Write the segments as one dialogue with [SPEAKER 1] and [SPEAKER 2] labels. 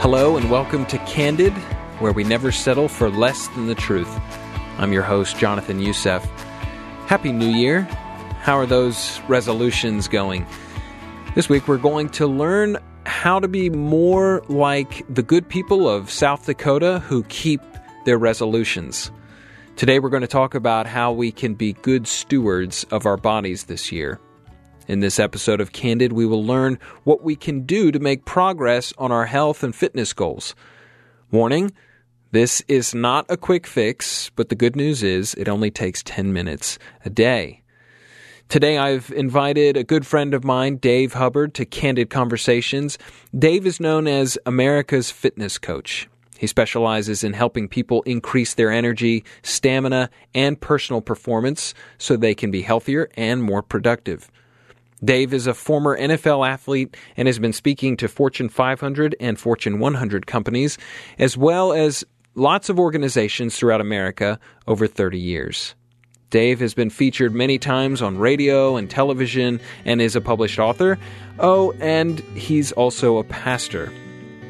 [SPEAKER 1] Hello, and welcome to Candid, where we never settle for less than the truth. I'm your host, Jonathan Youssef. Happy New Year. How are those resolutions going? This week, we're going to learn how to be more like the good people of South Dakota who keep their resolutions. Today, we're going to talk about how we can be good stewards of our bodies this year. In this episode of Candid, we will learn what we can do to make progress on our health and fitness goals. Warning this is not a quick fix, but the good news is it only takes 10 minutes a day. Today, I've invited a good friend of mine, Dave Hubbard, to Candid Conversations. Dave is known as America's fitness coach. He specializes in helping people increase their energy, stamina, and personal performance so they can be healthier and more productive. Dave is a former NFL athlete and has been speaking to Fortune 500 and Fortune 100 companies, as well as lots of organizations throughout America over 30 years. Dave has been featured many times on radio and television and is a published author. Oh, and he's also a pastor.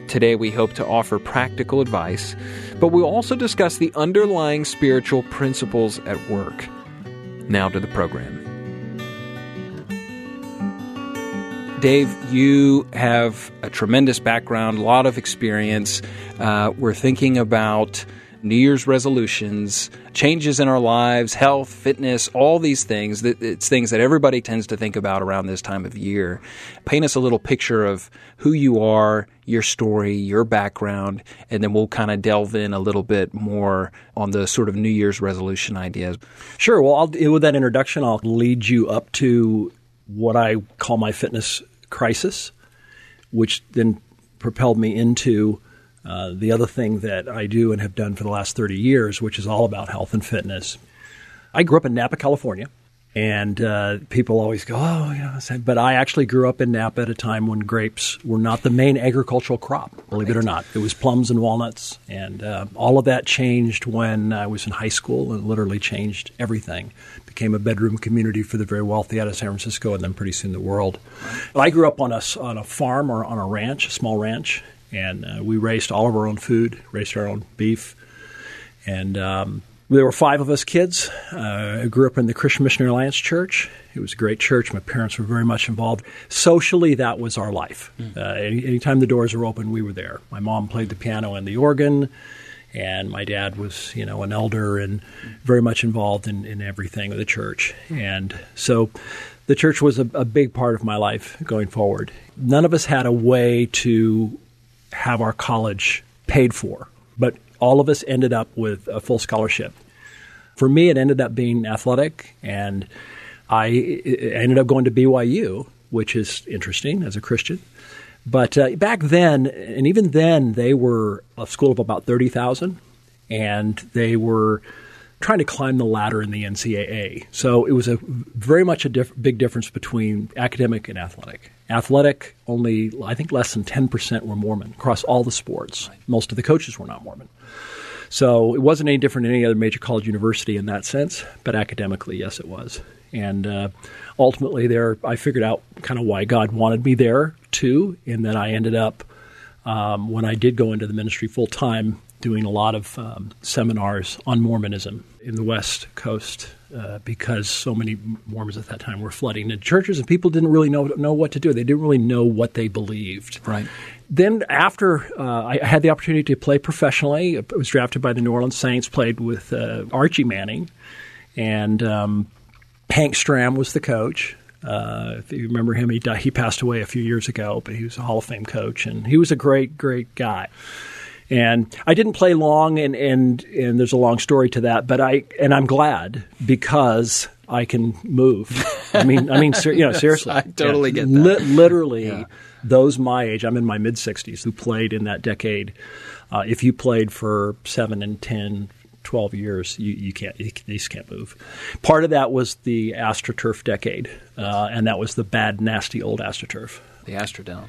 [SPEAKER 1] Today, we hope to offer practical advice, but we'll also discuss the underlying spiritual principles at work. Now to the program. Dave, you have a tremendous background, a lot of experience. Uh, we're thinking about New Year's resolutions, changes in our lives, health, fitness, all these things. It's things that everybody tends to think about around this time of year. Paint us a little picture of who you are, your story, your background, and then we'll kind of delve in a little bit more on the sort of New Year's resolution ideas.
[SPEAKER 2] Sure. Well, I'll, with that introduction, I'll lead you up to what I call my fitness crisis, which then propelled me into uh, the other thing that I do and have done for the last 30 years, which is all about health and fitness. I grew up in Napa, California. And uh, people always go, oh, you yeah. But I actually grew up in Napa at a time when grapes were not the main agricultural crop, believe right. it or not. It was plums and walnuts. And uh, all of that changed when I was in high school and literally changed everything. Became a bedroom community for the very wealthy out of San Francisco and then pretty soon the world. But I grew up on a, on a farm or on a ranch, a small ranch. And uh, we raised all of our own food, raised our own beef. And um, there were five of us kids. Uh, I grew up in the Christian Missionary Alliance Church. It was a great church. My parents were very much involved. Socially, that was our life. Mm. Uh, any, anytime the doors were open, we were there. My mom played the piano and the organ, and my dad was, you know, an elder and very much involved in, in everything with the church. And so the church was a, a big part of my life going forward. None of us had a way to have our college paid for, but all of us ended up with a full scholarship. For me, it ended up being athletic, and I ended up going to BYU, which is interesting as a Christian. But uh, back then, and even then, they were a school of about 30,000, and they were trying to climb the ladder in the NCAA. So it was a very much a diff- big difference between academic and athletic. Athletic, only I think less than 10% were Mormon across all the sports. Most of the coaches were not Mormon. So it wasn't any different than any other major college university in that sense, but academically, yes, it was. And uh, ultimately, there I figured out kind of why God wanted me there too, in that I ended up um, when I did go into the ministry full time doing a lot of um, seminars on Mormonism in the West Coast uh, because so many Mormons at that time were flooding into churches, and people didn't really know know what to do. They didn't really know what they believed.
[SPEAKER 1] Right.
[SPEAKER 2] Then, after uh, I had the opportunity to play professionally, I was drafted by the New Orleans Saints. Played with uh, Archie Manning, and um, Hank Stram was the coach. Uh, if you remember him, he died, he passed away a few years ago, but he was a Hall of Fame coach, and he was a great, great guy. And I didn't play long, and, and, and there's a long story to that. But I and I'm glad because I can move. I mean, I mean, ser- you know, seriously,
[SPEAKER 1] I totally yeah, get that. Li-
[SPEAKER 2] literally, yeah. those my age, I'm in my mid 60s, who played in that decade. Uh, if you played for seven and 10, 12 years, you, you can't, you, just can't move. Part of that was the AstroTurf decade, uh, and that was the bad, nasty old AstroTurf.
[SPEAKER 1] The Astrodome.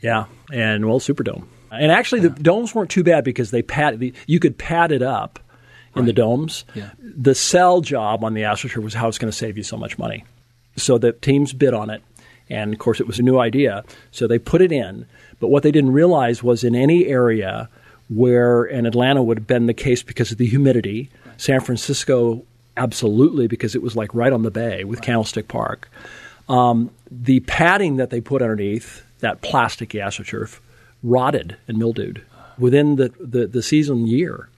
[SPEAKER 2] Yeah, and well, Superdome. And actually, yeah. the domes weren't too bad because they pad you could pad it up in right. the domes.
[SPEAKER 1] Yeah.
[SPEAKER 2] The sell job on the AstroTurf was how it's going to save you so much money. So the teams bid on it, And of course, it was a new idea. So they put it in. But what they didn't realize was in any area where, in Atlanta would have been the case because of the humidity, San Francisco, absolutely, because it was like right on the bay with right. Candlestick Park. Um, the padding that they put underneath, that plastic astroturf, rotted and mildewed within the, the, the season year.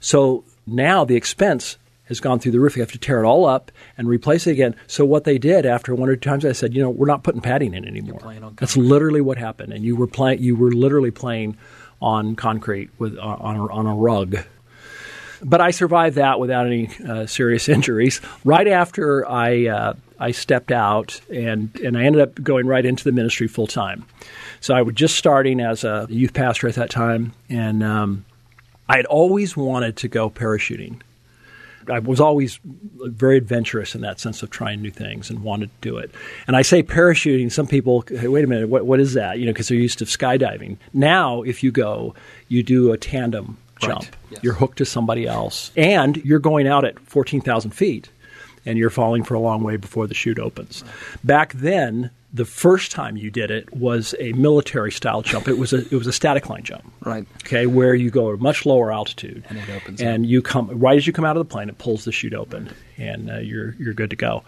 [SPEAKER 2] So now the expense has gone through the roof. You have to tear it all up and replace it again. So what they did after one or two times, I said, you know, we're not putting padding in anymore. That's literally what happened. And you were playing. You were literally playing on concrete with uh, on a, on a rug. But I survived that without any uh, serious injuries. Right after I uh, I stepped out and and I ended up going right into the ministry full time. So I was just starting as a youth pastor at that time, and um, I had always wanted to go parachuting. I was always very adventurous in that sense of trying new things and wanted to do it. And I say parachuting. Some people, hey, wait a minute, what, what is that? You know, because they're used to skydiving. Now, if you go, you do a tandem jump. Right. Yes. You're hooked to somebody else, and you're going out at fourteen thousand feet, and you're falling for a long way before the chute opens. Right. Back then, the first time you did it was a military style jump. It was a it was a static line jump.
[SPEAKER 1] Right.
[SPEAKER 2] Okay, where you go at a much lower altitude,
[SPEAKER 1] and it opens.
[SPEAKER 2] And up. you come right as you come out of the plane, it pulls the chute open, and uh, you're you're good to go.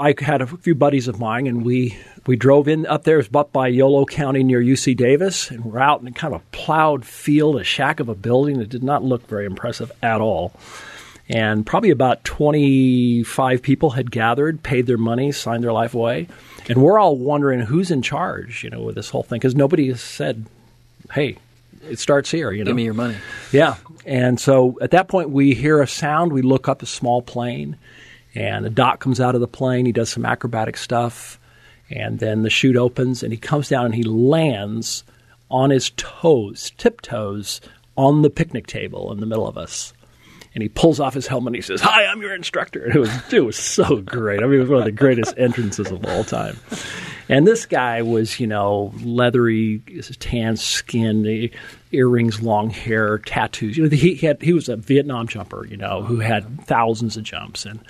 [SPEAKER 2] I had a few buddies of mine, and we we drove in up there. It was up by Yolo County near UC Davis, and we're out in kind of a plowed field, a shack of a building that did not look very impressive at all. And probably about 25 people had gathered, paid their money, signed their life away. And we're all wondering who's in charge, you know, with this whole thing because nobody has said, "Hey, it starts here." You know,
[SPEAKER 1] give me your money.
[SPEAKER 2] Yeah. And so at that point, we hear a sound. We look up a small plane, and a doc comes out of the plane. He does some acrobatic stuff, and then the chute opens, and he comes down and he lands on his toes, tiptoes, on the picnic table in the middle of us and he pulls off his helmet and he says, "Hi, I'm your instructor." And it was it was so great. I mean, it was one of the greatest entrances of all time. And this guy was, you know, leathery, tan skin, earrings, long hair, tattoos. You know, he had he was a Vietnam jumper, you know, who had thousands of jumps, and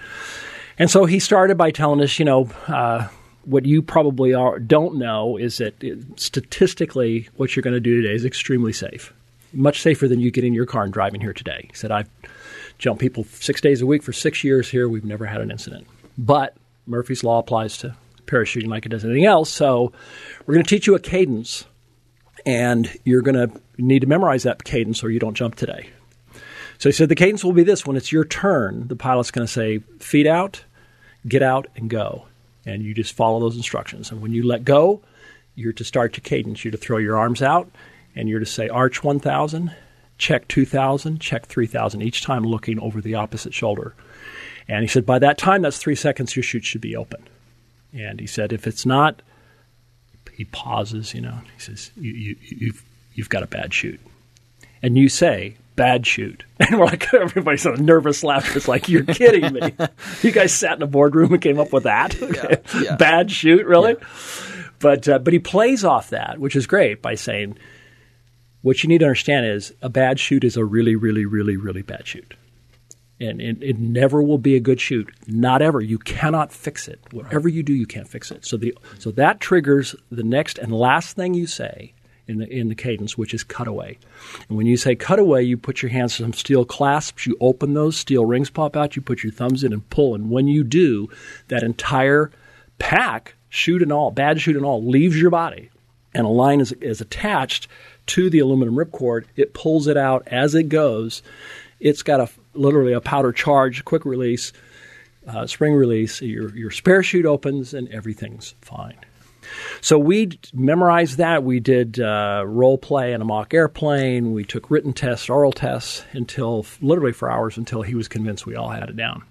[SPEAKER 2] and so he started by telling us, you know. Uh, what you probably are, don't know is that it, statistically, what you're going to do today is extremely safe, much safer than you get in your car and driving here today. He said, I've jump people six days a week for six years here. We've never had an incident. But Murphy's Law applies to parachuting like it does anything else. So we're going to teach you a cadence, and you're going to need to memorize that cadence or you don't jump today. So he said the cadence will be this when it's your turn, the pilot's going to say, feet out, get out, and go. And you just follow those instructions. And when you let go, you're to start your cadence. You're to throw your arms out, and you're to say arch 1,000, check 2,000, check 3,000, each time looking over the opposite shoulder. And he said, by that time, that's three seconds, your chute should be open. And he said, if it's not, he pauses, you know, he says, you, you, you've, you've got a bad chute. And you say, bad chute. And we're like, everybody's sort of nervous laughter. It's like, you're kidding me. you guys sat in a boardroom and came up with that? Okay. Yeah, yeah. Bad chute, really? Yeah. But, uh, but he plays off that, which is great, by saying, what you need to understand is a bad chute is a really, really, really, really bad chute. And it, it never will be a good chute. Not ever. You cannot fix it. Whatever you do, you can't fix it. So the so that triggers the next and last thing you say in the in the cadence, which is cutaway. And when you say cutaway, you put your hands some steel clasps, you open those, steel rings pop out, you put your thumbs in and pull. And when you do, that entire pack, chute and all, bad chute and all, leaves your body. And a line is, is attached to the aluminum ripcord. It pulls it out as it goes. It's got a literally a powder charge, quick release, uh, spring release. Your your spare chute opens and everything's fine. So we memorized that. We did uh, role play in a mock airplane. We took written tests, oral tests until literally for hours until he was convinced we all had it down.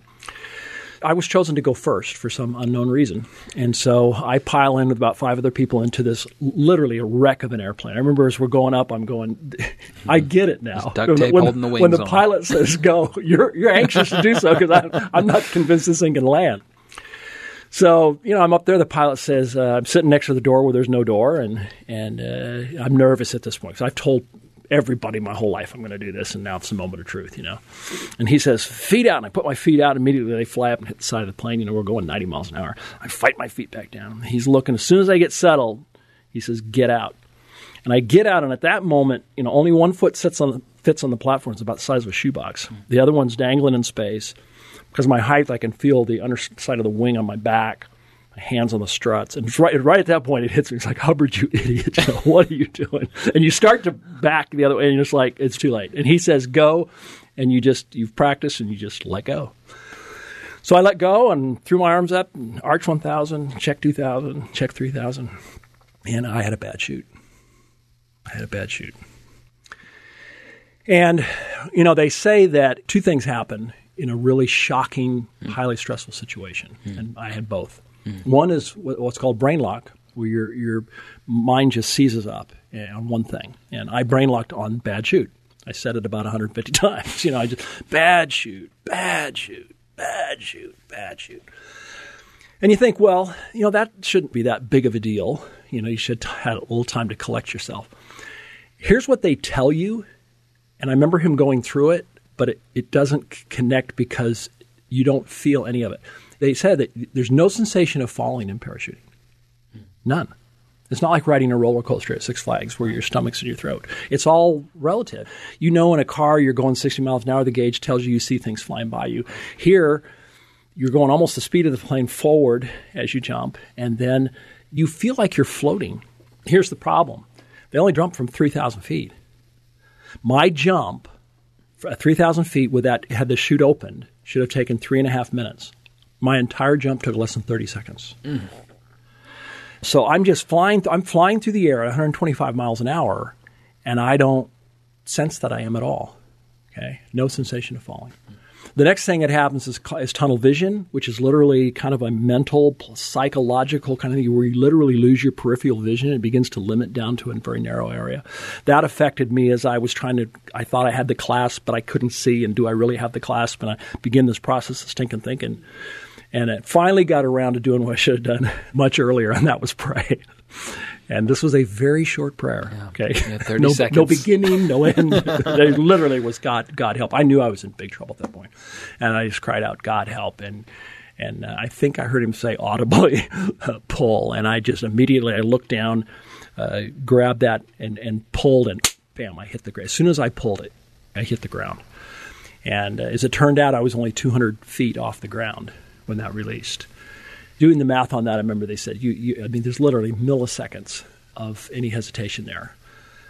[SPEAKER 2] I was chosen to go first for some unknown reason. And so I pile in with about five other people into this literally a wreck of an airplane. I remember as we're going up, I'm going, I get it now.
[SPEAKER 1] duct tape
[SPEAKER 2] when,
[SPEAKER 1] holding the wings
[SPEAKER 2] when the
[SPEAKER 1] on.
[SPEAKER 2] pilot says go, you're, you're anxious to do so because I'm, I'm not convinced this thing can land. So you know, I'm up there. The pilot says uh, I'm sitting next to the door where there's no door, and and uh, I'm nervous at this point because I've told everybody my whole life I'm going to do this, and now it's a moment of truth, you know. And he says, feet out, and I put my feet out. Immediately they fly up and hit the side of the plane. You know, we're going 90 miles an hour. I fight my feet back down. He's looking. As soon as I get settled, he says, get out. And I get out, and at that moment, you know, only one foot sits on the, fits on the platform. It's about the size of a shoebox. The other one's dangling in space. Because of my height, I can feel the underside of the wing on my back hands on the struts. And right, right at that point, it hits me. It's like, Hubbard, you idiot. You know, what are you doing? And you start to back the other way, and you're just like, it's too late. And he says, go. And you just, you've practiced and you just let go. So I let go and threw my arms up, and arch 1000, check 2000, check 3000. And I had a bad chute. I had a bad chute. And, you know, they say that two things happen in a really shocking, mm. highly stressful situation. Mm. And I had both. Mm. One is what's called brain lock, where your your mind just seizes up on one thing. And I brain locked on bad chute. I said it about 150 times. You know, I just bad chute, bad chute, bad chute, bad chute. And you think, well, you know, that shouldn't be that big of a deal. You know, you should have a little time to collect yourself. Here's what they tell you, and I remember him going through it, but it, it doesn't connect because you don't feel any of it they said that there's no sensation of falling in parachuting. None. It's not like riding a roller coaster at Six Flags where your stomach's in your throat. It's all relative. You know, in a car, you're going 60 miles an hour, the gauge tells you you see things flying by you. Here, you're going almost the speed of the plane forward as you jump, and then you feel like you're floating. Here's the problem they only jump from 3,000 feet. My jump at 3,000 feet with that, had the chute opened, should have taken three and a half minutes. My entire jump took less than 30 seconds. Mm. So I'm just flying. I'm flying through the air at 125 miles an hour, and I don't sense that I am at all. Okay, no sensation of falling. The next thing that happens is, is, tunnel vision, which is literally kind of a mental, psychological kind of thing where you literally lose your peripheral vision. It begins to limit down to a very narrow area. That affected me as I was trying to, I thought I had the clasp, but I couldn't see. And do I really have the clasp? And I begin this process of stinking thinking. And it finally got around to doing what I should have done much earlier, and that was pray. And this was a very short prayer. Yeah. Okay,
[SPEAKER 1] yeah, thirty
[SPEAKER 2] no,
[SPEAKER 1] seconds.
[SPEAKER 2] No beginning, no end. it literally was God. God help. I knew I was in big trouble at that point, and I just cried out, "God help!" and and uh, I think I heard him say audibly, uh, "Pull!" And I just immediately I looked down, uh, grabbed that, and and pulled, and bam! I hit the ground. As soon as I pulled it, I hit the ground. And uh, as it turned out, I was only 200 feet off the ground when that released. Doing the math on that, I remember they said, you, you, I mean, there's literally milliseconds of any hesitation there.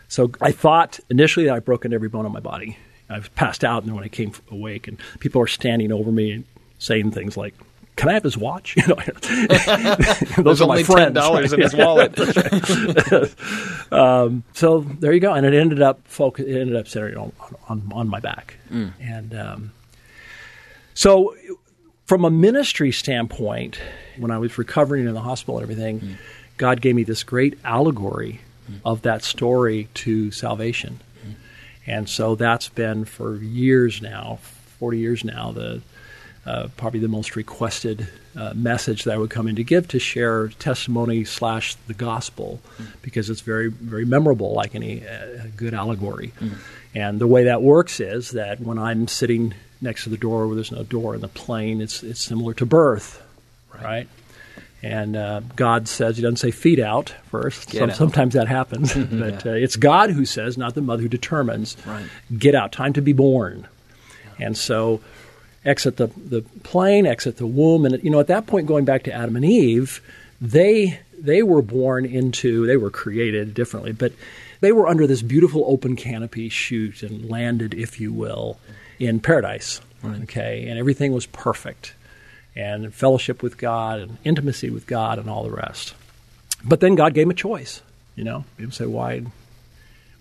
[SPEAKER 2] So I thought initially that I'd broken every bone in my body. I was passed out, and then when I came awake, and people are standing over me and saying things like, "Can I have his watch?" You know,
[SPEAKER 1] those are my friends. ten dollars in his wallet.
[SPEAKER 2] um, so there you go, and it ended up focus, it ended up centering on, on, on my back, mm. and um, so from a ministry standpoint, when I was recovering in the hospital and everything, mm. God gave me this great allegory mm. of that story to salvation. Mm. And so that's been for years now, 40 years now, the uh, probably the most requested uh, message that I would come in to give to share testimony slash the gospel mm. because it's very very memorable like any uh, good allegory. Mm. And the way that works is that when I'm sitting next to the door where there's no door in the plane. It's it's similar to birth, right? right? And uh, God says He doesn't say feet out first. Some, sometimes that happens, but yeah. uh, it's God who says, not the mother who determines. Right. Get out. Time to be born. Yeah. And so, exit the the plane, exit the womb, and you know at that point, going back to Adam and Eve, they they were born into they were created differently, but they were under this beautiful open canopy chute and landed, if you will in paradise. Right. Okay, and everything was perfect, and fellowship with God and intimacy with God and all the rest. But then God gave him a choice. You know, people say, "Why?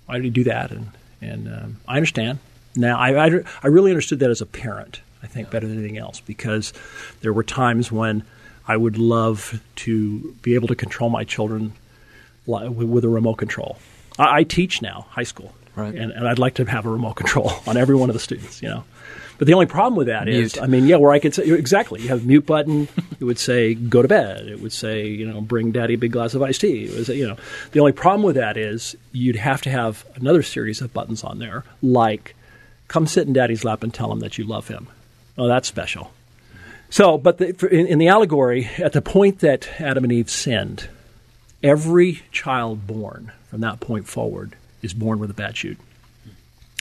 [SPEAKER 2] Why did He do that?" And and um, I understand now. I, I, I really understood that as a parent. I think yeah. better than anything else because there were times when I would love to be able to control my children with a remote control. I, I teach now, high school,
[SPEAKER 1] Right.
[SPEAKER 2] And, and I'd like to have a remote control on every one of the students, you know. But the only problem with that is,
[SPEAKER 1] Mute.
[SPEAKER 2] I mean, yeah, where I could say exactly, you have a mute button. It would say go to bed. It would say, you know, bring daddy a big glass of iced tea. It was, you know, the only problem with that is you'd have to have another series of buttons on there, like come sit in daddy's lap and tell him that you love him. Oh, that's special. So, but the, in, in the allegory, at the point that Adam and Eve sinned, every child born from that point forward is born with a bad chute.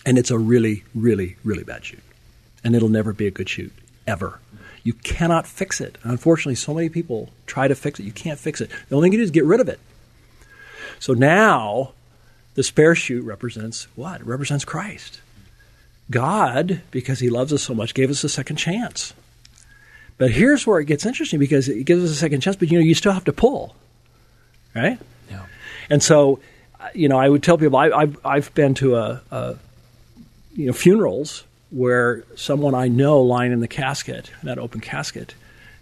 [SPEAKER 2] And it's a really, really, really bad chute. And it'll never be a good chute, ever. You cannot fix it. Unfortunately, so many people try to fix it. You can't fix it. The only thing you do is get rid of it. So now, the spare chute represents what? It represents Christ. God, because He loves us so much, gave us a second chance. But here's where it gets interesting because it gives us a second chance, but you know, you still have to pull, right?
[SPEAKER 1] Yeah.
[SPEAKER 2] And so, you know, I would tell people I, I've I've been to a, a you know funerals where someone I know lying in the casket, that open casket,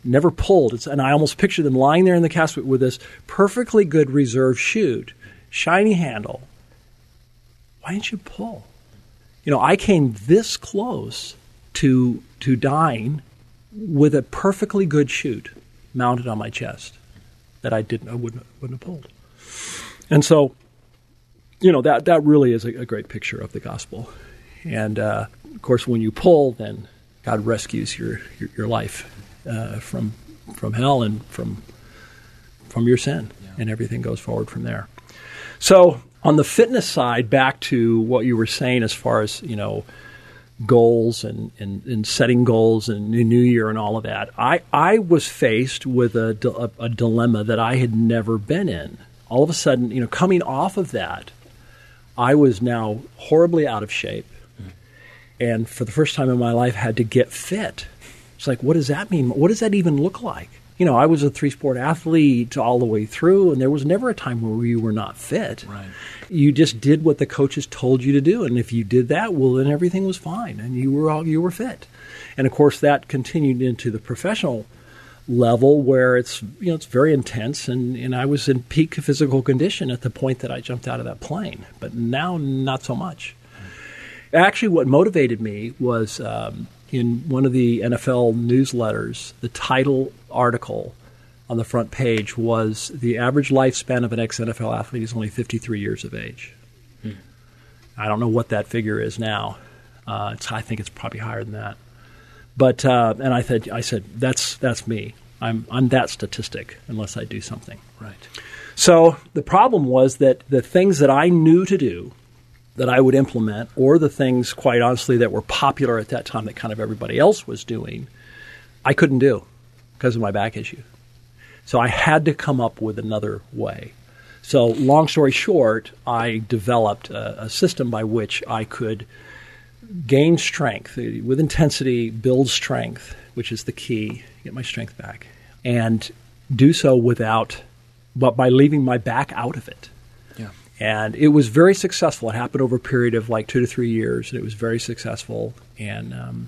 [SPEAKER 2] never pulled. It's, and I almost picture them lying there in the casket with this perfectly good reserve chute, shiny handle. Why didn't you pull? You know, I came this close to to dying with a perfectly good chute mounted on my chest that I didn't I wouldn't wouldn't have pulled. And so, you know that that really is a, a great picture of the gospel. And uh, of course, when you pull, then God rescues your your, your life uh, from from hell and from from your sin, and everything goes forward from there. So, on the fitness side, back to what you were saying as far as you know goals and, and, and setting goals and new, new year and all of that. I, I was faced with a, a, a dilemma that I had never been in. All of a sudden, you know, coming off of that, I was now horribly out of shape, and for the first time in my life, had to get fit. It's like, what does that mean? What does that even look like? You know, I was a three sport athlete all the way through, and there was never a time where you were not fit.
[SPEAKER 1] Right.
[SPEAKER 2] You just did what the coaches told you to do, and if you did that, well, then everything was fine, and you were all you were fit. And of course, that continued into the professional level where it's you know it's very intense, and, and I was in peak physical condition at the point that I jumped out of that plane. But now, not so much. Actually, what motivated me was um, in one of the NFL newsletters, the title article on the front page was the average lifespan of an ex NFL athlete is only 53 years of age. I don't know what that figure is now. Uh, it's, I think it's probably higher than that. But uh, and I said, I said that's that's me. I'm I'm that statistic unless I do something.
[SPEAKER 1] Right.
[SPEAKER 2] So the problem was that the things that I knew to do, that I would implement, or the things, quite honestly, that were popular at that time that kind of everybody else was doing, I couldn't do because of my back issue. So I had to come up with another way. So, long story short, I developed a, a system by which I could gain strength with intensity, build strength, which is the key, get my strength back, and do so without, but by leaving my back out of it.
[SPEAKER 1] Yeah.
[SPEAKER 2] And it was very successful. It happened over a period of like two to three years, and it was very successful. And um,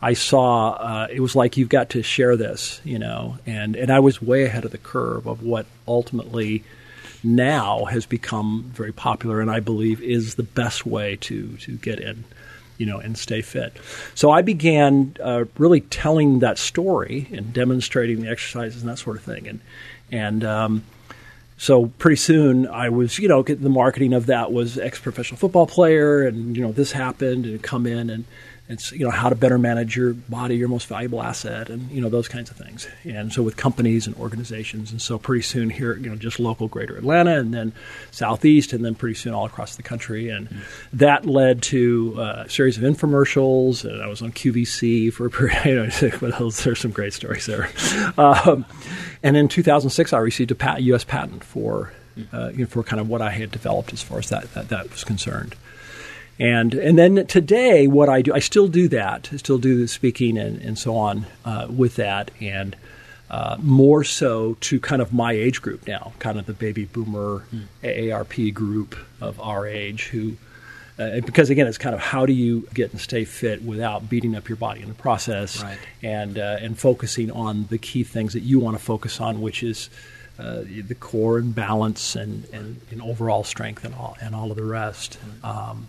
[SPEAKER 2] I saw uh, it was like you've got to share this, you know, and and I was way ahead of the curve of what ultimately now has become very popular, and I believe is the best way to to get in, you know, and stay fit. So I began uh, really telling that story and demonstrating the exercises and that sort of thing, and and um, so pretty soon I was, you know, the marketing of that was ex-professional football player, and you know this happened, and come in and it's you know how to better manage your body, your most valuable asset, and you know those kinds of things. And so with companies and organizations, and so pretty soon here, you know, just local Greater Atlanta, and then Southeast, and then pretty soon all across the country, and that led to uh, a series of infomercials. And I was on QVC for a period. You know, those- there's some great stories there. Um, and in 2006, I received a pat- U.S. patent for uh, you know, for kind of what I had developed as far as that that, that was concerned. And and then today, what I do, I still do that. I still do the speaking and, and so on uh, with that, and uh, more so to kind of my age group now, kind of the baby boomer AARP group of our age who. Uh, because again, it's kind of how do you get and stay fit without beating up your body in the process,
[SPEAKER 1] Right.
[SPEAKER 2] and uh, and focusing on the key things that you want to focus on, which is uh, the core and balance and, and, and, overall strength and all, and all of the rest. Um,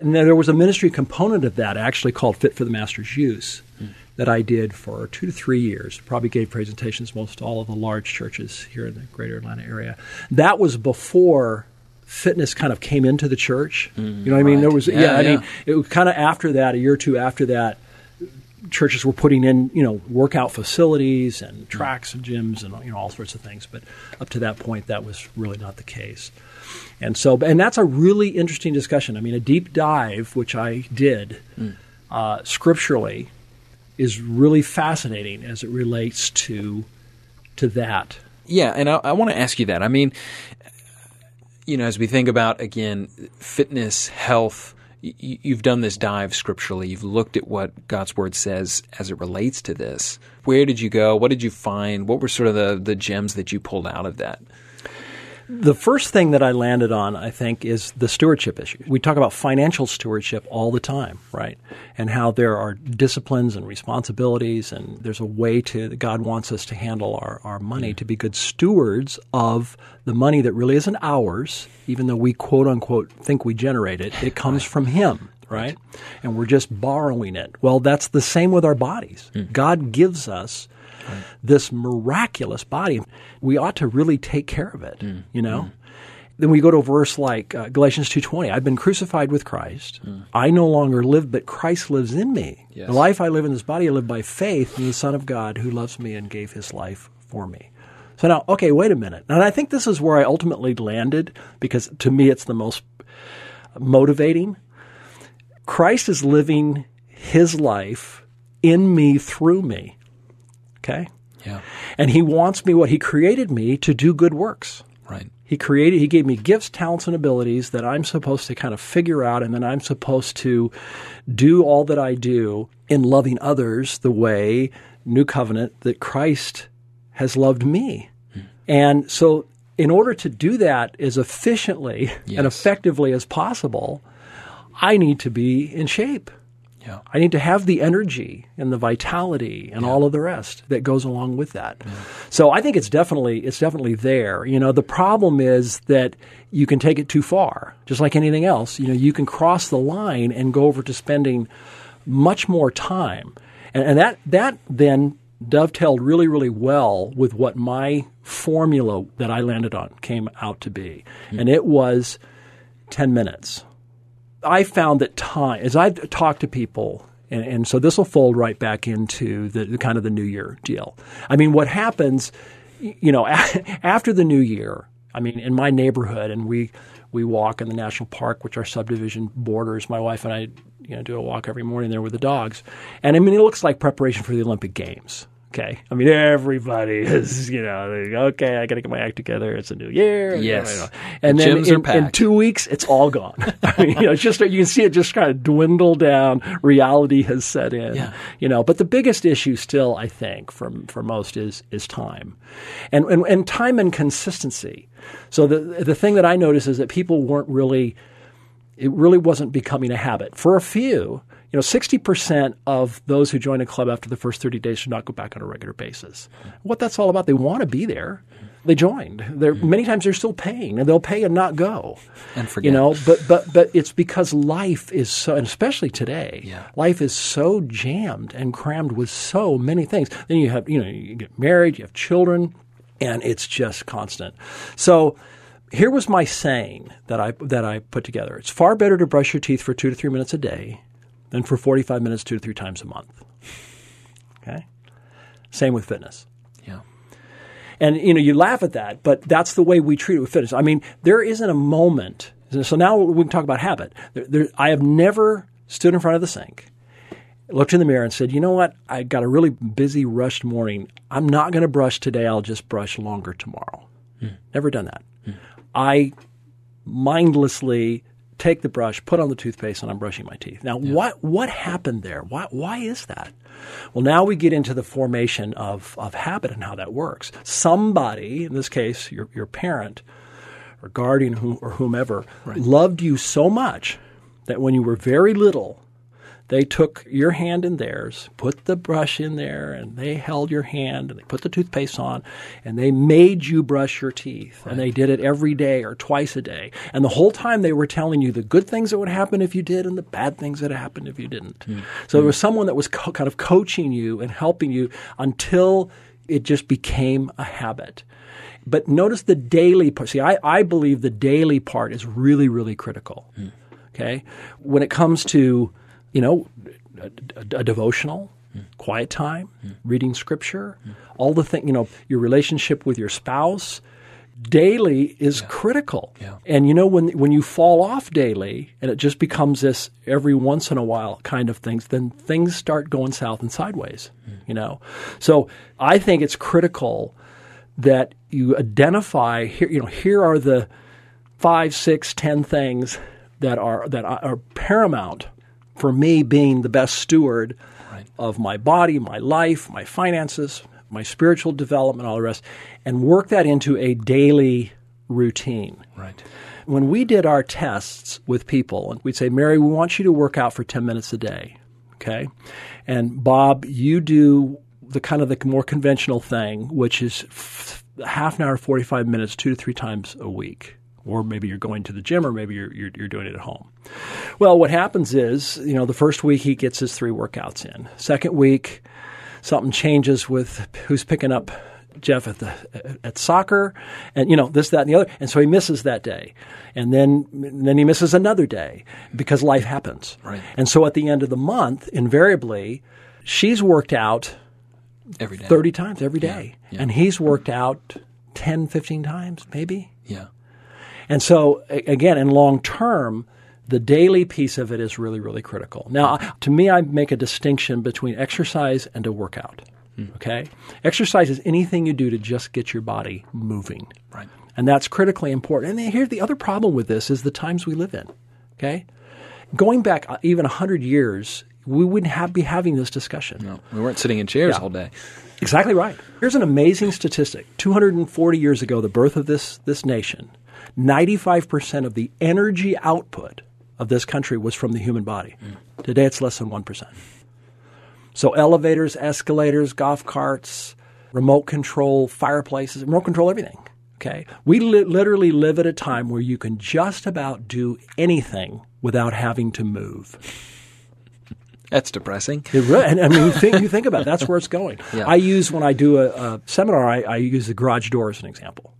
[SPEAKER 2] and then there was a ministry component of that actually called Fit for the Master's Use mm. that I did for two to three years. Probably gave presentations most all of the large churches here in the greater Atlanta area. That was before fitness kind of came into the church. Mm, you know what I mean? There was yeah, yeah I yeah. mean it was kind of after that, a year or two after that, churches were putting in, you know, workout facilities and tracks and gyms and you know all sorts of things. But up to that point, that was really not the case. And so, and that's a really interesting discussion. I mean, a deep dive, which I did mm. uh, scripturally, is really fascinating as it relates to to that.
[SPEAKER 1] Yeah, and I, I want to ask you that. I mean, you know, as we think about again fitness, health, you've done this dive scripturally. You've looked at what God's word says as it relates to this. Where did you go? What did you find? What were sort of the, the gems that you pulled out of that?
[SPEAKER 2] The first thing that I landed on, I think, is the stewardship issue. We talk about financial stewardship all the time, right? And how there are disciplines and responsibilities, and there's a way to, God wants us to handle our, our money, to be good stewards of the money that really isn't ours, even though we quote unquote think we generate it. It comes from Him right? And we're just borrowing it. Well, that's the same with our bodies. Mm. God gives us right. this miraculous body. We ought to really take care of it, mm. you know? Mm. Then we go to a verse like uh, Galatians 2:20. I've been crucified with Christ. Mm. I no longer live, but Christ lives in me. Yes. The life I live in this body, I live by faith in the Son of God who loves me and gave his life for me. So now, okay, wait a minute. And I think this is where I ultimately landed because to me it's the most motivating. Christ is living his life in me through me. Okay?
[SPEAKER 1] Yeah.
[SPEAKER 2] And he wants me what he created me to do good works.
[SPEAKER 1] Right.
[SPEAKER 2] He created he gave me gifts, talents and abilities that I'm supposed to kind of figure out and then I'm supposed to do all that I do in loving others the way new covenant that Christ has loved me. Hmm. And so in order to do that as efficiently yes. and effectively as possible, I need to be in shape.
[SPEAKER 1] Yeah.
[SPEAKER 2] I need to have the energy and the vitality and yeah. all of the rest that goes along with that. Yeah. So I think it's definitely it's definitely there. You know, the problem is that you can take it too far. Just like anything else, you know, you can cross the line and go over to spending much more time. And, and that that then dovetailed really, really well with what my formula that I landed on came out to be. Mm-hmm. And it was 10 minutes. I found that time, as I've talked to people, and, and so this will fold right back into the, the, kind of the New Year deal. I mean, what happens, you know, after the New Year, I mean, in my neighborhood, and we we walk in the national park, which our subdivision borders. My wife and I, you know, do a walk every morning there with the dogs, and I mean, it looks like preparation for the Olympic Games. Okay. I mean, everybody is, you know, okay, I got to get my act together. It's a new year.
[SPEAKER 1] Yes.
[SPEAKER 2] And the then in, in, two weeks, it's all gone. I mean, you know, it's just, you can see it just kind of dwindle down. Reality has set in,
[SPEAKER 1] yeah.
[SPEAKER 2] you know, but the biggest issue still, I think, for, for most is, is time and, and, and time and consistency. So the, the thing that I notice is that people weren't really, it really wasn't becoming a habit. For a few, you know, 60% of those who join a club after the first 30 days should not go back on a regular basis. What that's all about, they want to be there. They joined. They're, mm-hmm. Many times they're still paying, and they'll pay and not go.
[SPEAKER 1] And forget.
[SPEAKER 2] You know, but but but it's because life is so, and especially today,
[SPEAKER 1] yeah.
[SPEAKER 2] life is so jammed and crammed with so many things. Then you have, you know, you get married, you have children, and it's just constant. So here was my saying that I that I put together. It's far better to brush your teeth for two to three minutes a day than for 45 minutes two to three times a month. Okay? Same with fitness.
[SPEAKER 1] Yeah.
[SPEAKER 2] And you know, you laugh at that, but that's the way we treat it with fitness. I mean, there isn't a moment. So now we can talk about habit. There, there, I have never stood in front of the sink, looked in the mirror, and said, "You know what? I got a really busy, rushed morning. I'm not going to brush today. I'll just brush longer tomorrow." Mm. Never done that. I mindlessly take the brush, put on the toothpaste, and I'm brushing my teeth. Now, yeah. what what happened there? Why why is that? Well, now we get into the formation of of habit and how that works. Somebody, in this case, your your parent or guardian or whomever, right. loved you so much that when you were very little, They took your hand in theirs, put the brush in there, and they held your hand and they put the toothpaste on and they made you brush your teeth. Right. And they did it every day or twice a day. And the whole time they were telling you the good things that would happen if you did and the bad things that happened if you didn't. Mm. So mm. there was someone that was co- kind of coaching you and helping you until it just became a habit. But notice the daily part. See, I, I believe the daily part is really, really critical. Mm. Okay? When it comes to you know, a, a, a devotional, mm. quiet time, mm. reading scripture, mm. all the thing, you know, your relationship with your spouse daily is yeah. critical. Yeah. And you know when when you fall off daily and it just becomes this every once in a while kind of things, then things start going south and sideways, you know. So I think it's critical that you identify here you know here are the five, six, ten things that are that are paramount for me being the best steward right. of my body, my life, my finances, my spiritual development, all the rest, and work that into a daily routine.
[SPEAKER 1] Right.
[SPEAKER 2] When we did our tests with people, and we'd say, Mary, we want you to work out for 10 minutes a day. Okay. And Bob, you do the kind of the more conventional thing, which is f- half an hour, 45 minutes, two to three times a week or maybe you're going to the gym, or maybe you're, you're, you're doing it at home. Well, what happens is, you know, the first week he gets his three workouts in. Second week, something changes with who's picking up Jeff at the at soccer, and you know this, that, and the other, and so he misses that day, and then and then he misses another day because life happens.
[SPEAKER 1] Right.
[SPEAKER 2] And so at the end of the month, invariably, she's worked out
[SPEAKER 1] every day,
[SPEAKER 2] thirty times every day,
[SPEAKER 1] yeah. Yeah.
[SPEAKER 2] and he's worked out 10, 15 times maybe.
[SPEAKER 1] Yeah.
[SPEAKER 2] And so, again, in long term, the daily piece of it is really, really critical. Now, to me, I make a distinction between exercise and a workout. Mm. Okay? Exercise is anything you do to just get your body moving.
[SPEAKER 1] Right.
[SPEAKER 2] And that's critically important. And here's the other problem with this is the times we live in. Okay? Going back uh, even 100 years, we wouldn't have, be having this discussion.
[SPEAKER 1] No, we weren't sitting in chairs yeah. all day.
[SPEAKER 2] Exactly right. Here's an amazing statistic. 240 years ago, the birth of this, this nation, 95% of the energy output of this country was from the human body. Mm. Today it's less than 1%. So elevators, escalators, golf carts, remote control fireplaces, remote control everything. Okay. We li- literally live at a time where you can just about do anything without having to move.
[SPEAKER 1] That's depressing.
[SPEAKER 2] Really, and I mean, you think, you think about it, that's where it's going. Yeah. I use when I do a, a seminar, I, I, use the garage door as an example.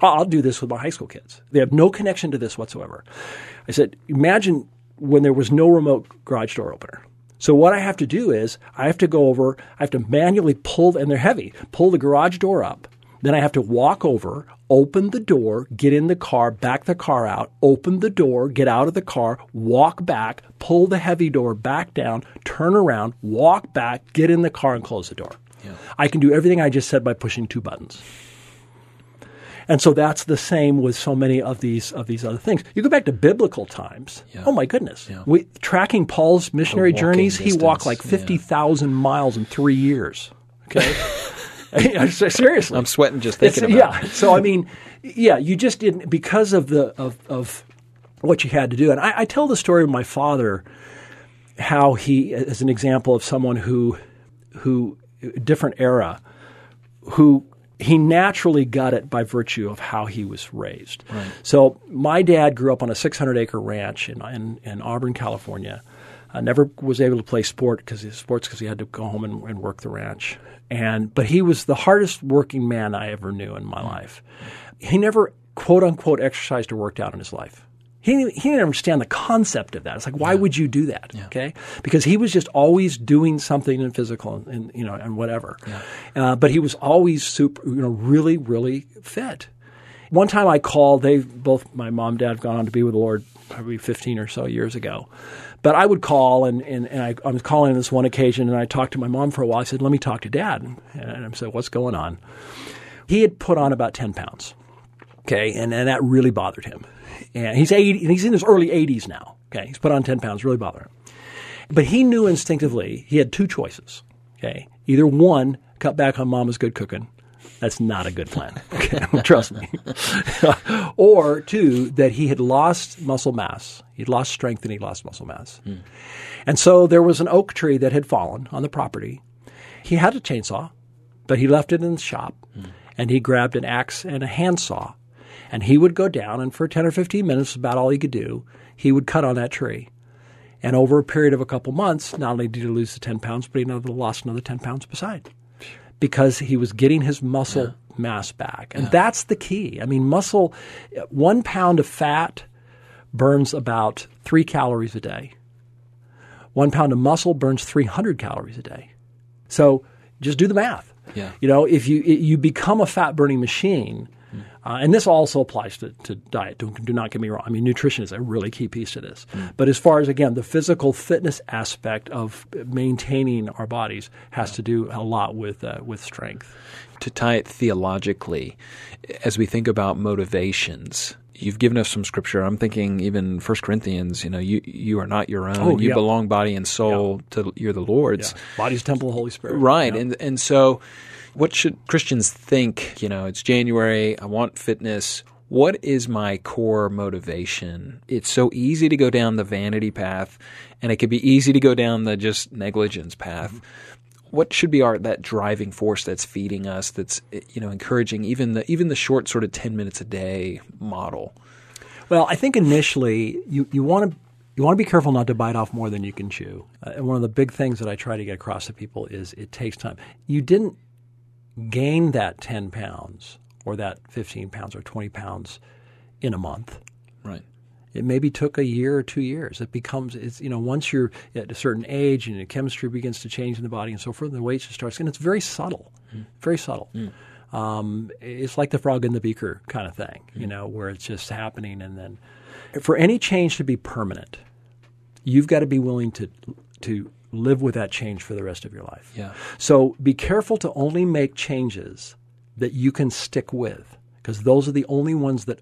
[SPEAKER 2] I'll do this with my high school kids. They have no connection to this whatsoever. I said, imagine when there was no remote garage door opener. So what I have to do is I have to go over, I have to manually pull, and they're heavy, pull the garage door up. Then I have to walk over, open the door, get in the car, back the car out, open the door, get out of the car, walk back, pull the heavy door back down, turn around, walk back, get in the car, and close the door. Yeah. I can do everything I just said by pushing two buttons. And so that's the same with so many of these of these other things. You go back to biblical times. Yeah. Oh my goodness! Yeah. We, tracking Paul's missionary journeys, distance. he walked like fifty thousand yeah. miles in three years. Okay, seriously,
[SPEAKER 1] I'm sweating just thinking
[SPEAKER 2] it's,
[SPEAKER 1] about.
[SPEAKER 2] Yeah. It. So I mean, yeah, you just didn't because of the of of what you had to do. And I, I tell the story of my father, how he, as an example of someone who who different era, who he naturally got it by virtue of how he was raised.
[SPEAKER 1] Right.
[SPEAKER 2] So my dad grew up on a 600 acre ranch in, in, in Auburn, California. I never was able to play sport because sports because he had to go home and, and, work the ranch. And but he was the hardest working man I ever knew in my mm. life. He never quote unquote exercised or worked out in his life. He didn't, he didn't understand the concept of that. It's like, why yeah. would you do that?
[SPEAKER 1] Yeah.
[SPEAKER 2] Okay, because he was just always doing something in physical and, and you know and whatever.
[SPEAKER 1] Yeah.
[SPEAKER 2] Uh, but he was always super, you know, really, really fit. One time I called. They both my mom and dad have gone on to be with the Lord probably 15 or so years ago. But I would call, and, and, and I, I was calling on this one occasion, and I talked to my mom for a while. I said, "Let me talk to dad," and I said, "What's going on?" He had put on about 10 pounds. Okay, and, and that really bothered him and he's 80, and he's in his early 80s now. Okay, he's put on 10 pounds, really bothering him. But he knew instinctively he had two choices. Okay, either one, cut back on mama's good cooking, That's not a good plan. Okay, trust me. or two, that he had lost muscle mass. He'd lost strength and he lost muscle mass. Hmm. And so there was an oak tree that had fallen on the property. He had a chainsaw, but he left it in the shop hmm. and he grabbed an axe and a handsaw. And he would go down and for 10 or 15 minutes, about all he could do, he would cut on that tree. And over a period of a couple months, not only did he lose the 10 pounds, but he lost another 10 pounds beside because he was getting his muscle yeah. mass back. And yeah. that's the key. I mean, muscle, one pound of fat burns about three calories a day. One pound of muscle burns 300 calories a day. So just do the math.
[SPEAKER 1] Yeah.
[SPEAKER 2] You know, if you you become a fat burning machine, uh, and this also applies to, to diet. Do, do, not get me wrong. I mean, nutrition is a really key piece to this. Mm. But as far as, again, the physical fitness aspect of maintaining our bodies has yeah. to do a lot with, uh, with strength.
[SPEAKER 1] To tie it theologically, as we think about motivations, you've given us some scripture. I'm thinking even First Corinthians. You know, you you are not your own.
[SPEAKER 2] Oh,
[SPEAKER 1] you
[SPEAKER 2] yeah.
[SPEAKER 1] belong body and soul
[SPEAKER 2] yeah.
[SPEAKER 1] to you're the Lord's.
[SPEAKER 2] Yeah. Body's temple of the Holy Spirit.
[SPEAKER 1] Right, and and so what should Christians think? You know, it's January. I want fitness. What is my core motivation? It's so easy to go down the vanity path, and it could be easy to go down the just negligence path. Mm-hmm. What should be our that driving force that's feeding us? That's you know encouraging even the even the short sort of ten minutes a day model.
[SPEAKER 2] Well, I think initially you you want to you want to be careful not to bite off more than you can chew. Uh, and one of the big things that I try to get across to people is it takes time. You didn't gain that 10 pounds or that 15 pounds or 20 pounds in a month.
[SPEAKER 1] Right.
[SPEAKER 2] It maybe took a year or two years. It becomes, it's, you know, once you're at a certain age and the chemistry begins to change in the body and so forth, the weight just starts, and it's very subtle, mm. very subtle. Mm. Um, it's like the frog in the beaker kind of thing, mm. you know, where it's just happening. And then for any change to be permanent, you've got to be willing to, to live with that change for the rest of your life.
[SPEAKER 1] Yeah.
[SPEAKER 2] So be careful to only make changes that you can stick with because those are the only ones that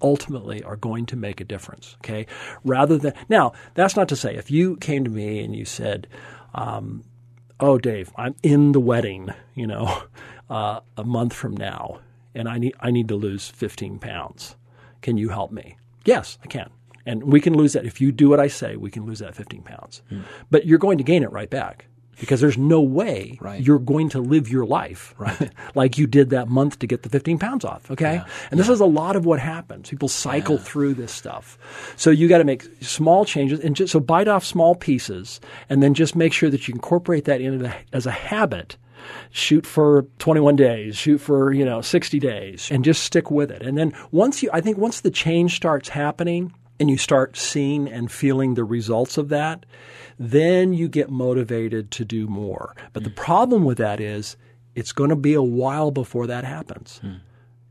[SPEAKER 2] ultimately are going to make a difference. Okay. Rather than now, that's not to say if you came to me and you said, um, "Oh, Dave, I'm in the wedding," you know, uh, a month from now, and I need I need to lose 15 pounds. Can you help me? Yes, I can. And we can lose that. If you do what I say, we can lose that 15 pounds. Mm. But you're going to gain it right back because there's no way
[SPEAKER 1] right.
[SPEAKER 2] you're going to live your life
[SPEAKER 1] right.
[SPEAKER 2] like you did that month to get the 15 pounds off. Okay.
[SPEAKER 1] Yeah.
[SPEAKER 2] And this
[SPEAKER 1] yeah.
[SPEAKER 2] is a lot of what happens. People cycle
[SPEAKER 1] yeah.
[SPEAKER 2] through this stuff. So you got to make small changes and just so bite off small pieces and then just make sure that you incorporate that into as a habit shoot for 21 days, shoot for, you know, 60 days and just stick with it. And then once you I think once the change starts happening, and you start seeing and feeling the results of that, then you get motivated to do more. But mm. the problem with that is it's going to be a while before that happens. Mm.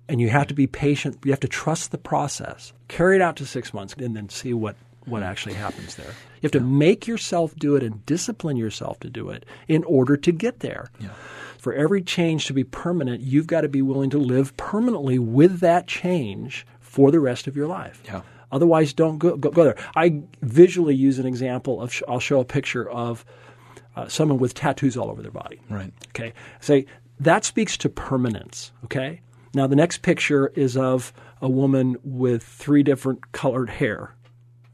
[SPEAKER 2] And you have to be patient. You have to trust the process. Carry it out to six months and then see what, what actually happens there. You have to make yourself do it and discipline yourself to do it in order to get there.
[SPEAKER 1] Yeah.
[SPEAKER 2] For every change to be permanent, you've got to be willing to live permanently with that change for the rest of your life.
[SPEAKER 1] Yeah.
[SPEAKER 2] Otherwise, don't go, go, go there. I visually use an example of, sh- I'll show a picture of uh, someone with tattoos all over their body.
[SPEAKER 1] Right.
[SPEAKER 2] Okay. Say, that speaks to permanence. Okay. Now, the next picture is of a woman with three different colored hair.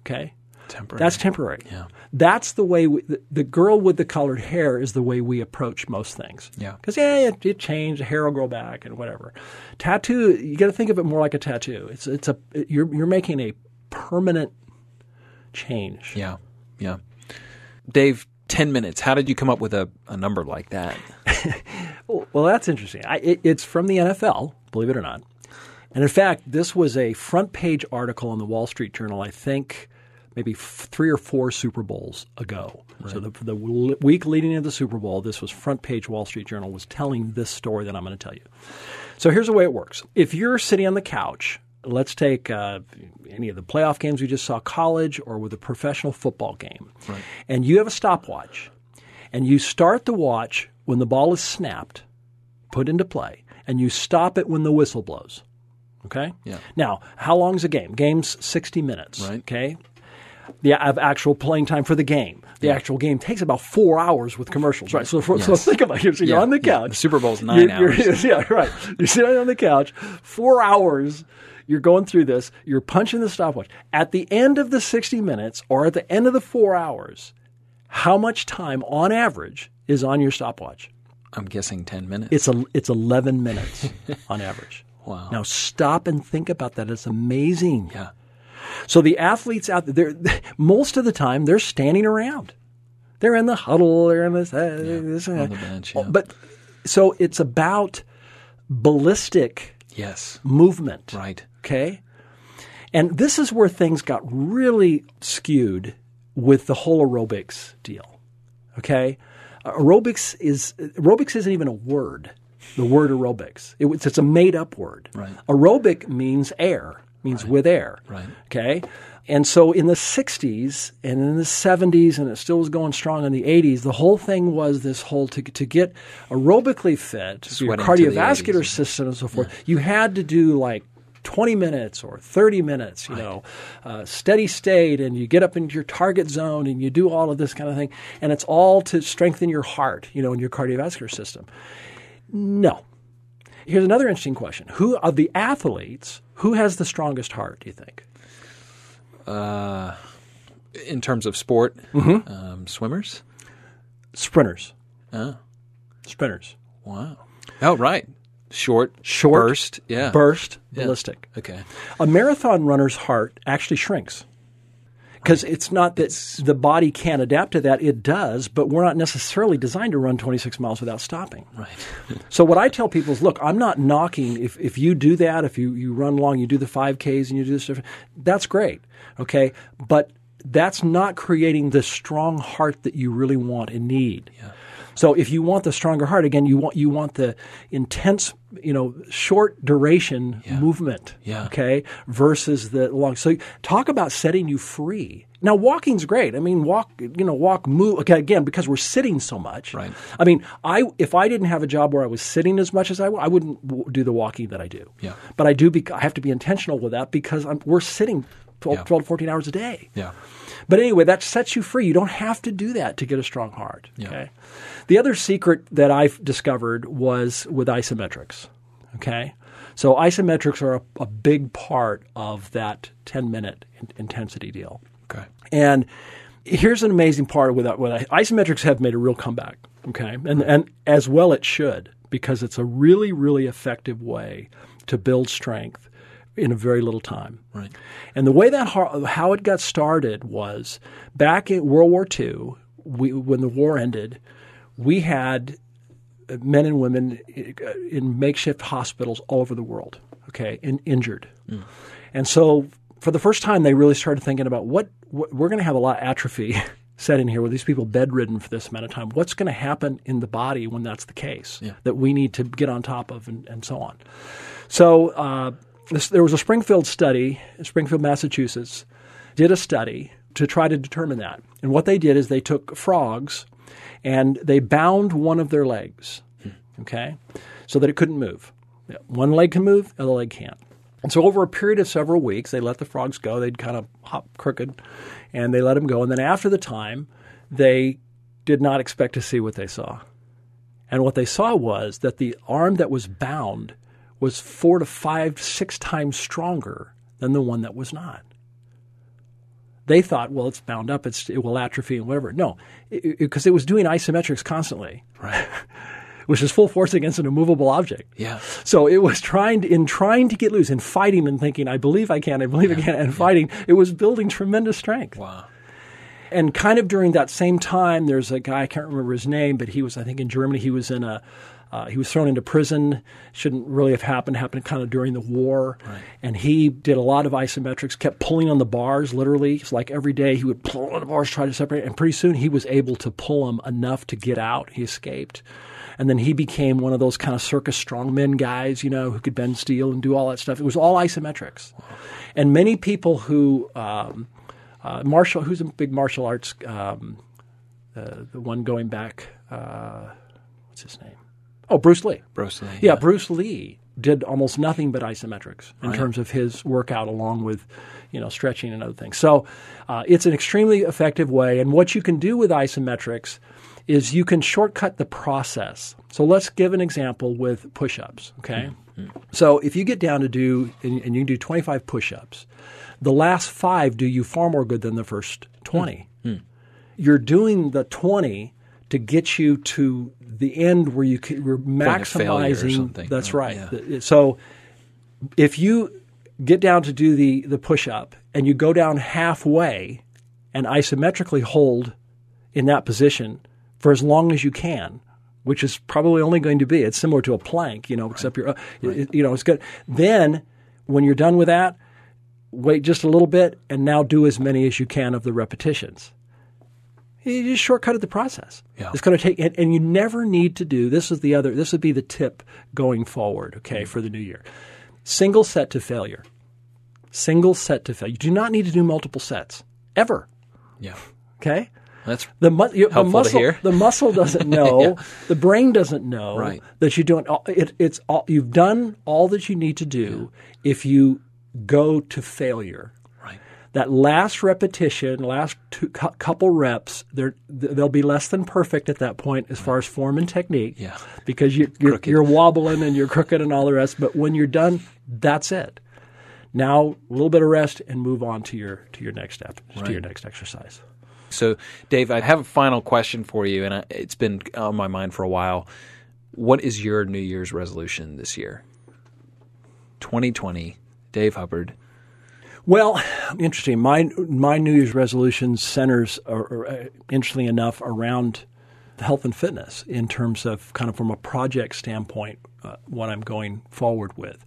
[SPEAKER 2] Okay.
[SPEAKER 1] Temporary.
[SPEAKER 2] That's temporary.
[SPEAKER 1] Yeah.
[SPEAKER 2] That's the way we, the, the, girl with the colored hair is the way we approach most things.
[SPEAKER 1] Yeah.
[SPEAKER 2] Because yeah, it, it changed, the hair will grow back and whatever. Tattoo, you got to think of it more like a tattoo. It's it's a you're you're making a permanent change.
[SPEAKER 1] Yeah, yeah. Dave, 10 minutes. How did you come up with a, a number like that?
[SPEAKER 2] well, that's interesting. I, it, it's from the NFL, believe it or not. And in fact, this was a front page article in the Wall Street Journal, I think maybe f- three or four Super Bowls ago. Right. So the, the week leading into the Super Bowl, this was front page Wall Street Journal was telling this story that I'm going to tell you. So here's the way it works. If you're sitting on the couch let's take uh, any of the playoff games we just saw, college or with a professional football game,
[SPEAKER 1] right.
[SPEAKER 2] and you have a stopwatch, and you start the watch when the ball is snapped, put into play, and you stop it when the whistle blows. Okay.
[SPEAKER 1] Yeah.
[SPEAKER 2] Now, how long is a game? Game's sixty minutes.
[SPEAKER 1] Right.
[SPEAKER 2] Okay. the actual playing time for the game. The actual game takes about four hours with commercials, right? So, for, so think about it. So you're
[SPEAKER 1] Yeah,
[SPEAKER 2] on the
[SPEAKER 1] yeah.
[SPEAKER 2] couch.
[SPEAKER 1] The Super Bowl's nine
[SPEAKER 2] You're- you're-
[SPEAKER 1] hours.
[SPEAKER 2] yeah, right. You're sitting on the couch, four hours. You're going through this. You're punching the stopwatch. At the end of the 60 minutes, or at the end of the four hours, how much time on average is on your stopwatch?
[SPEAKER 1] I'm guessing 10 minutes.
[SPEAKER 2] It's a, it's 11 minutes on average.
[SPEAKER 1] Wow.
[SPEAKER 2] Now stop and think about that. It's amazing.
[SPEAKER 1] yeah.
[SPEAKER 2] So the athletes out there, most of the time, they're standing around. They're in the huddle. They're in this. uh, this
[SPEAKER 1] on the bench, yeah.
[SPEAKER 2] But so it's about ballistic
[SPEAKER 1] Yes.
[SPEAKER 2] movement.
[SPEAKER 1] Right.
[SPEAKER 2] Okay. And this is where things got really skewed with the whole aerobics deal. Okay. Aerobics is aerobics isn't even a word. The word aerobics. It, was- it's a made up word.
[SPEAKER 1] Right.
[SPEAKER 2] Aerobic means air, means with air.
[SPEAKER 1] Right.
[SPEAKER 2] Okay. And so in the 60s and in the 70s, and it still was going strong in the 80s, the whole thing was this whole to, to get aerobically fit, your
[SPEAKER 1] Sweating
[SPEAKER 2] cardiovascular
[SPEAKER 1] 80s.
[SPEAKER 2] system and so forth, you had to do like 20 minutes or 30 minutes, you know, uh, steady state, and you get up into your target zone and you do all of this kind of thing. And it's all to strengthen your heart, you know, and your cardiovascular system. No. Here's another interesting question. Who of the athletes, who has the strongest heart, do you think?
[SPEAKER 1] In terms of sport,
[SPEAKER 2] Mm-hmm.
[SPEAKER 1] um, swimmers?
[SPEAKER 2] Sprinters.
[SPEAKER 1] Oh,
[SPEAKER 2] Sprinters.
[SPEAKER 1] wow. Oh, right. Short,
[SPEAKER 2] Short,
[SPEAKER 1] burst. Yeah.
[SPEAKER 2] Burst, ballistic.
[SPEAKER 1] Okay.
[SPEAKER 2] A marathon runner's heart actually shrinks. Because it's not that the body can't adapt to that, it does, but we're not necessarily designed to run 26 miles without stopping.
[SPEAKER 1] Right.
[SPEAKER 2] So what I tell people is, look, I'm not knocking if, if you do that, if you, you run long, you do the 5Ks and you do this stuff, that's great, okay? But that's not creating the strong heart that you really want and need. So if you want the stronger heart, again, you want you want the intense, you know, short duration movement,
[SPEAKER 1] Yeah.
[SPEAKER 2] okay, versus the long. So talk about setting you free. Now walking's great. I mean, walk, you know, walk, move. Okay, again, because we're sitting so much.
[SPEAKER 1] Right.
[SPEAKER 2] I mean, I if I didn't have a job where I was sitting as much as I, I wouldn't do the walking that I do.
[SPEAKER 1] Yeah.
[SPEAKER 2] But I do. Bec- I have to be intentional with that because I'm, we're sitting 12,
[SPEAKER 1] Yeah.
[SPEAKER 2] 12 to 14 hours a day.
[SPEAKER 1] Yeah.
[SPEAKER 2] But anyway, that sets you free. You don't have to do that to get a strong heart. Okay. The other secret that I've discovered was with isometrics. Okay. So isometrics are a, a big part of that 10 minute in- intensity deal.
[SPEAKER 1] Okay.
[SPEAKER 2] And here's an amazing part with that. With isometrics have made a real comeback. Okay, and and as well it should because it's a really really effective way to build strength in a very little time.
[SPEAKER 1] Right.
[SPEAKER 2] And the way that how, it got started was back in World War II, we, when the war ended, we had uh, men and women uh, in makeshift hospitals all over the world, okay, in, injured. Hmm. And so for the first time, they really started thinking about what, what we're going to have a lot of atrophy set in here with these people bedridden for this amount of time. What's going to happen in the body when that's the case
[SPEAKER 1] Yeah.
[SPEAKER 2] that we need to get on top of and, and so on. So uh, this, there was a Springfield study, in Springfield, Massachusetts, did a study to try to determine that. And what they did is they took frogs and they bound one of their legs, hmm. okay, so that it couldn't move. One leg can move, the other leg can't. And so over a period of several weeks, they let the frogs go. They'd kind of hop crooked, and they let them go. And then after the time, they did not expect to see what they saw. And what they saw was that the arm that was bound was four to five, six times stronger than the one that was not. They thought, well, it's bound up, it's, it will atrophy and whatever. No, because it, was doing isometrics constantly,
[SPEAKER 1] Right.
[SPEAKER 2] which is full force against an immovable object.
[SPEAKER 1] Yeah.
[SPEAKER 2] So it was trying to, in trying to get loose and fighting and thinking, I believe I can, I believe I can, and fighting, it was building tremendous strength.
[SPEAKER 1] Wow.
[SPEAKER 2] And kind of during that same time, there's a guy I can't remember his name, but he was I think in Germany. He was in a uh, he was thrown into prison. Shouldn't really have happened. Happened kind of during the war. And he did a lot of isometrics. Kept pulling on the bars. Literally, it's like every day he would pull on the bars, try to separate. And pretty soon he was able to pull them enough to get out. He escaped. And then he became one of those kind of circus strongmen guys, you know, who could bend steel and do all that stuff. It was all isometrics. And many people who um, uh, martial, who's a big martial arts, um, uh, the one going back, uh, what's his name? Oh, Bruce Lee.
[SPEAKER 1] Bruce Lee.
[SPEAKER 2] Yeah, Bruce Lee did almost nothing but isometrics in
[SPEAKER 1] Right.
[SPEAKER 2] terms of his workout, along with you know stretching and other things. So uh, it's an extremely effective way. And what you can do with isometrics is you can shortcut the process. So let's give an example with push-ups. Okay, so if you get down to do and, and you do 25 push-ups, the last five do you far more good than the first 20 you're doing the 20 to get you to the end where you can, you're maximizing. That's right.
[SPEAKER 1] yeah.
[SPEAKER 2] So if you get down to do the, the push up and you go down halfway and isometrically hold in that position for as long as you can, which is probably only going to be, it's similar to a plank, you know, except you're, uh, it- you know, it's good. Then when you're done with that, wait just a little bit and now do as many as you can of the repetitions you just shortcutted the process.
[SPEAKER 1] Yeah.
[SPEAKER 2] It's going to take, and, and you never need to do. This is the other. This would be the tip going forward. Okay, for the new year, single set to failure. Single set to failure. You do not need to do multiple sets ever.
[SPEAKER 1] Yeah.
[SPEAKER 2] Okay.
[SPEAKER 1] That's
[SPEAKER 2] The, mu- the muscle, the muscle doesn't know, the brain doesn't know
[SPEAKER 1] Right.
[SPEAKER 2] that you're doing. All, it, it's all, you've done all that you need to do if you go to failure. That last repetition, last two, cou- couple reps, they're, they'll be less than perfect at that point as far as form and technique.
[SPEAKER 1] Yeah.
[SPEAKER 2] Because you, you're, you're wobbling and you're crooked and all the rest. But when you're done, that's it. Now a little bit of rest and move on to your to your next step, to your next exercise.
[SPEAKER 1] So, Dave, I have a final question for you, and it's been on my mind for a while. What is your New Year's resolution this year? 2020, Dave Hubbard.
[SPEAKER 2] Well, interesting. My my New Year's resolution centers, are, are, uh, interestingly enough, around health and fitness in terms of kind of from a project standpoint, uh, what I'm going forward with.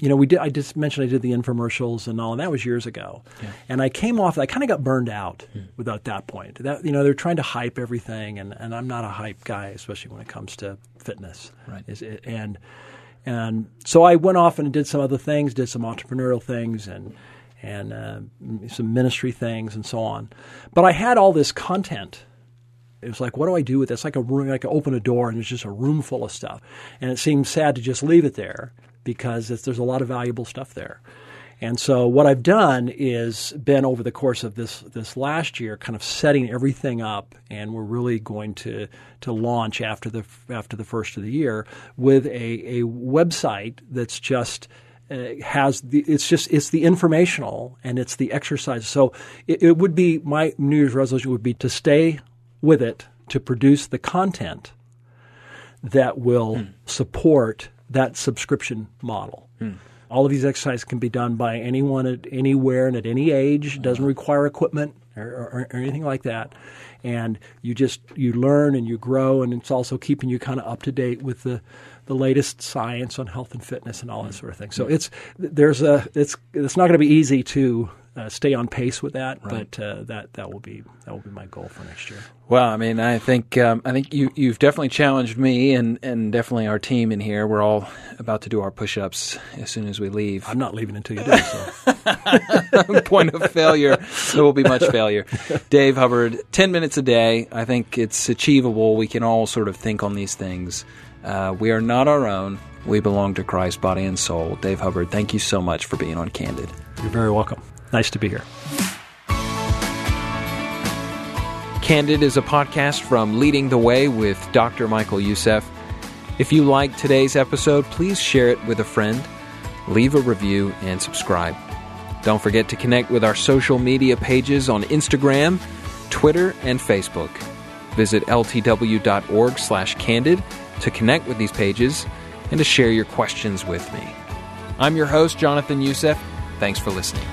[SPEAKER 2] You know, we did. I just mentioned I did the infomercials and all, and that was years ago. And I came off. I kind of got burned out without that point. That you know, they're trying to hype everything, and, and I'm not a hype guy, especially when it comes to fitness.
[SPEAKER 1] Right.
[SPEAKER 2] Is it, and and so I went off and did some other things, did some entrepreneurial things, and and uh, some ministry things, and so on. But I had all this content. It was like, what do I do with this? Like a room, I open a door and there's just a room full of stuff, and it seemed sad to just leave it there because there's a lot of valuable stuff there. And so what I've done is been over the course of this this last year, kind of setting everything up, and we're really going to to launch after the after the first of the year with a, a website that's just Uh, has the it's just it's the informational and it's the exercise. So it, it would be my New Year's resolution would be to stay with it to produce the content that will hmm. support that subscription model. Hmm. All of these exercises can be done by anyone at anywhere and at any age. It doesn't require equipment or, or, or anything like that. And you just you learn and you grow, and it's also keeping you kind of up to date with the the latest science on health and fitness and all that sort of thing. So it's there's a it's it's not going to be easy to uh, stay on pace with that, but uh, that that will be that will be my goal for next year.
[SPEAKER 1] Well, I mean, I think um, I think you you've definitely challenged me and and definitely our team in here. We're all about to do our push-ups as soon as we leave.
[SPEAKER 2] I'm not leaving until you do. So.
[SPEAKER 1] Point of failure. There will be much failure. Dave Hubbard, ten minutes a day. I think it's achievable. We can all sort of think on these things. Uh, we are not our own. We belong to Christ, body and soul. Dave Hubbard, thank you so much for being on Candid.
[SPEAKER 2] You're very welcome. Nice to be here.
[SPEAKER 1] Candid is a podcast from Leading the Way with Dr. Michael Youssef. If you liked today's episode, please share it with a friend, leave a review, and subscribe. Don't forget to connect with our social media pages on Instagram, Twitter, and Facebook. Visit ltw.org slash candid to connect with these pages and to share your questions with me. I'm your host, Jonathan Youssef. Thanks for listening.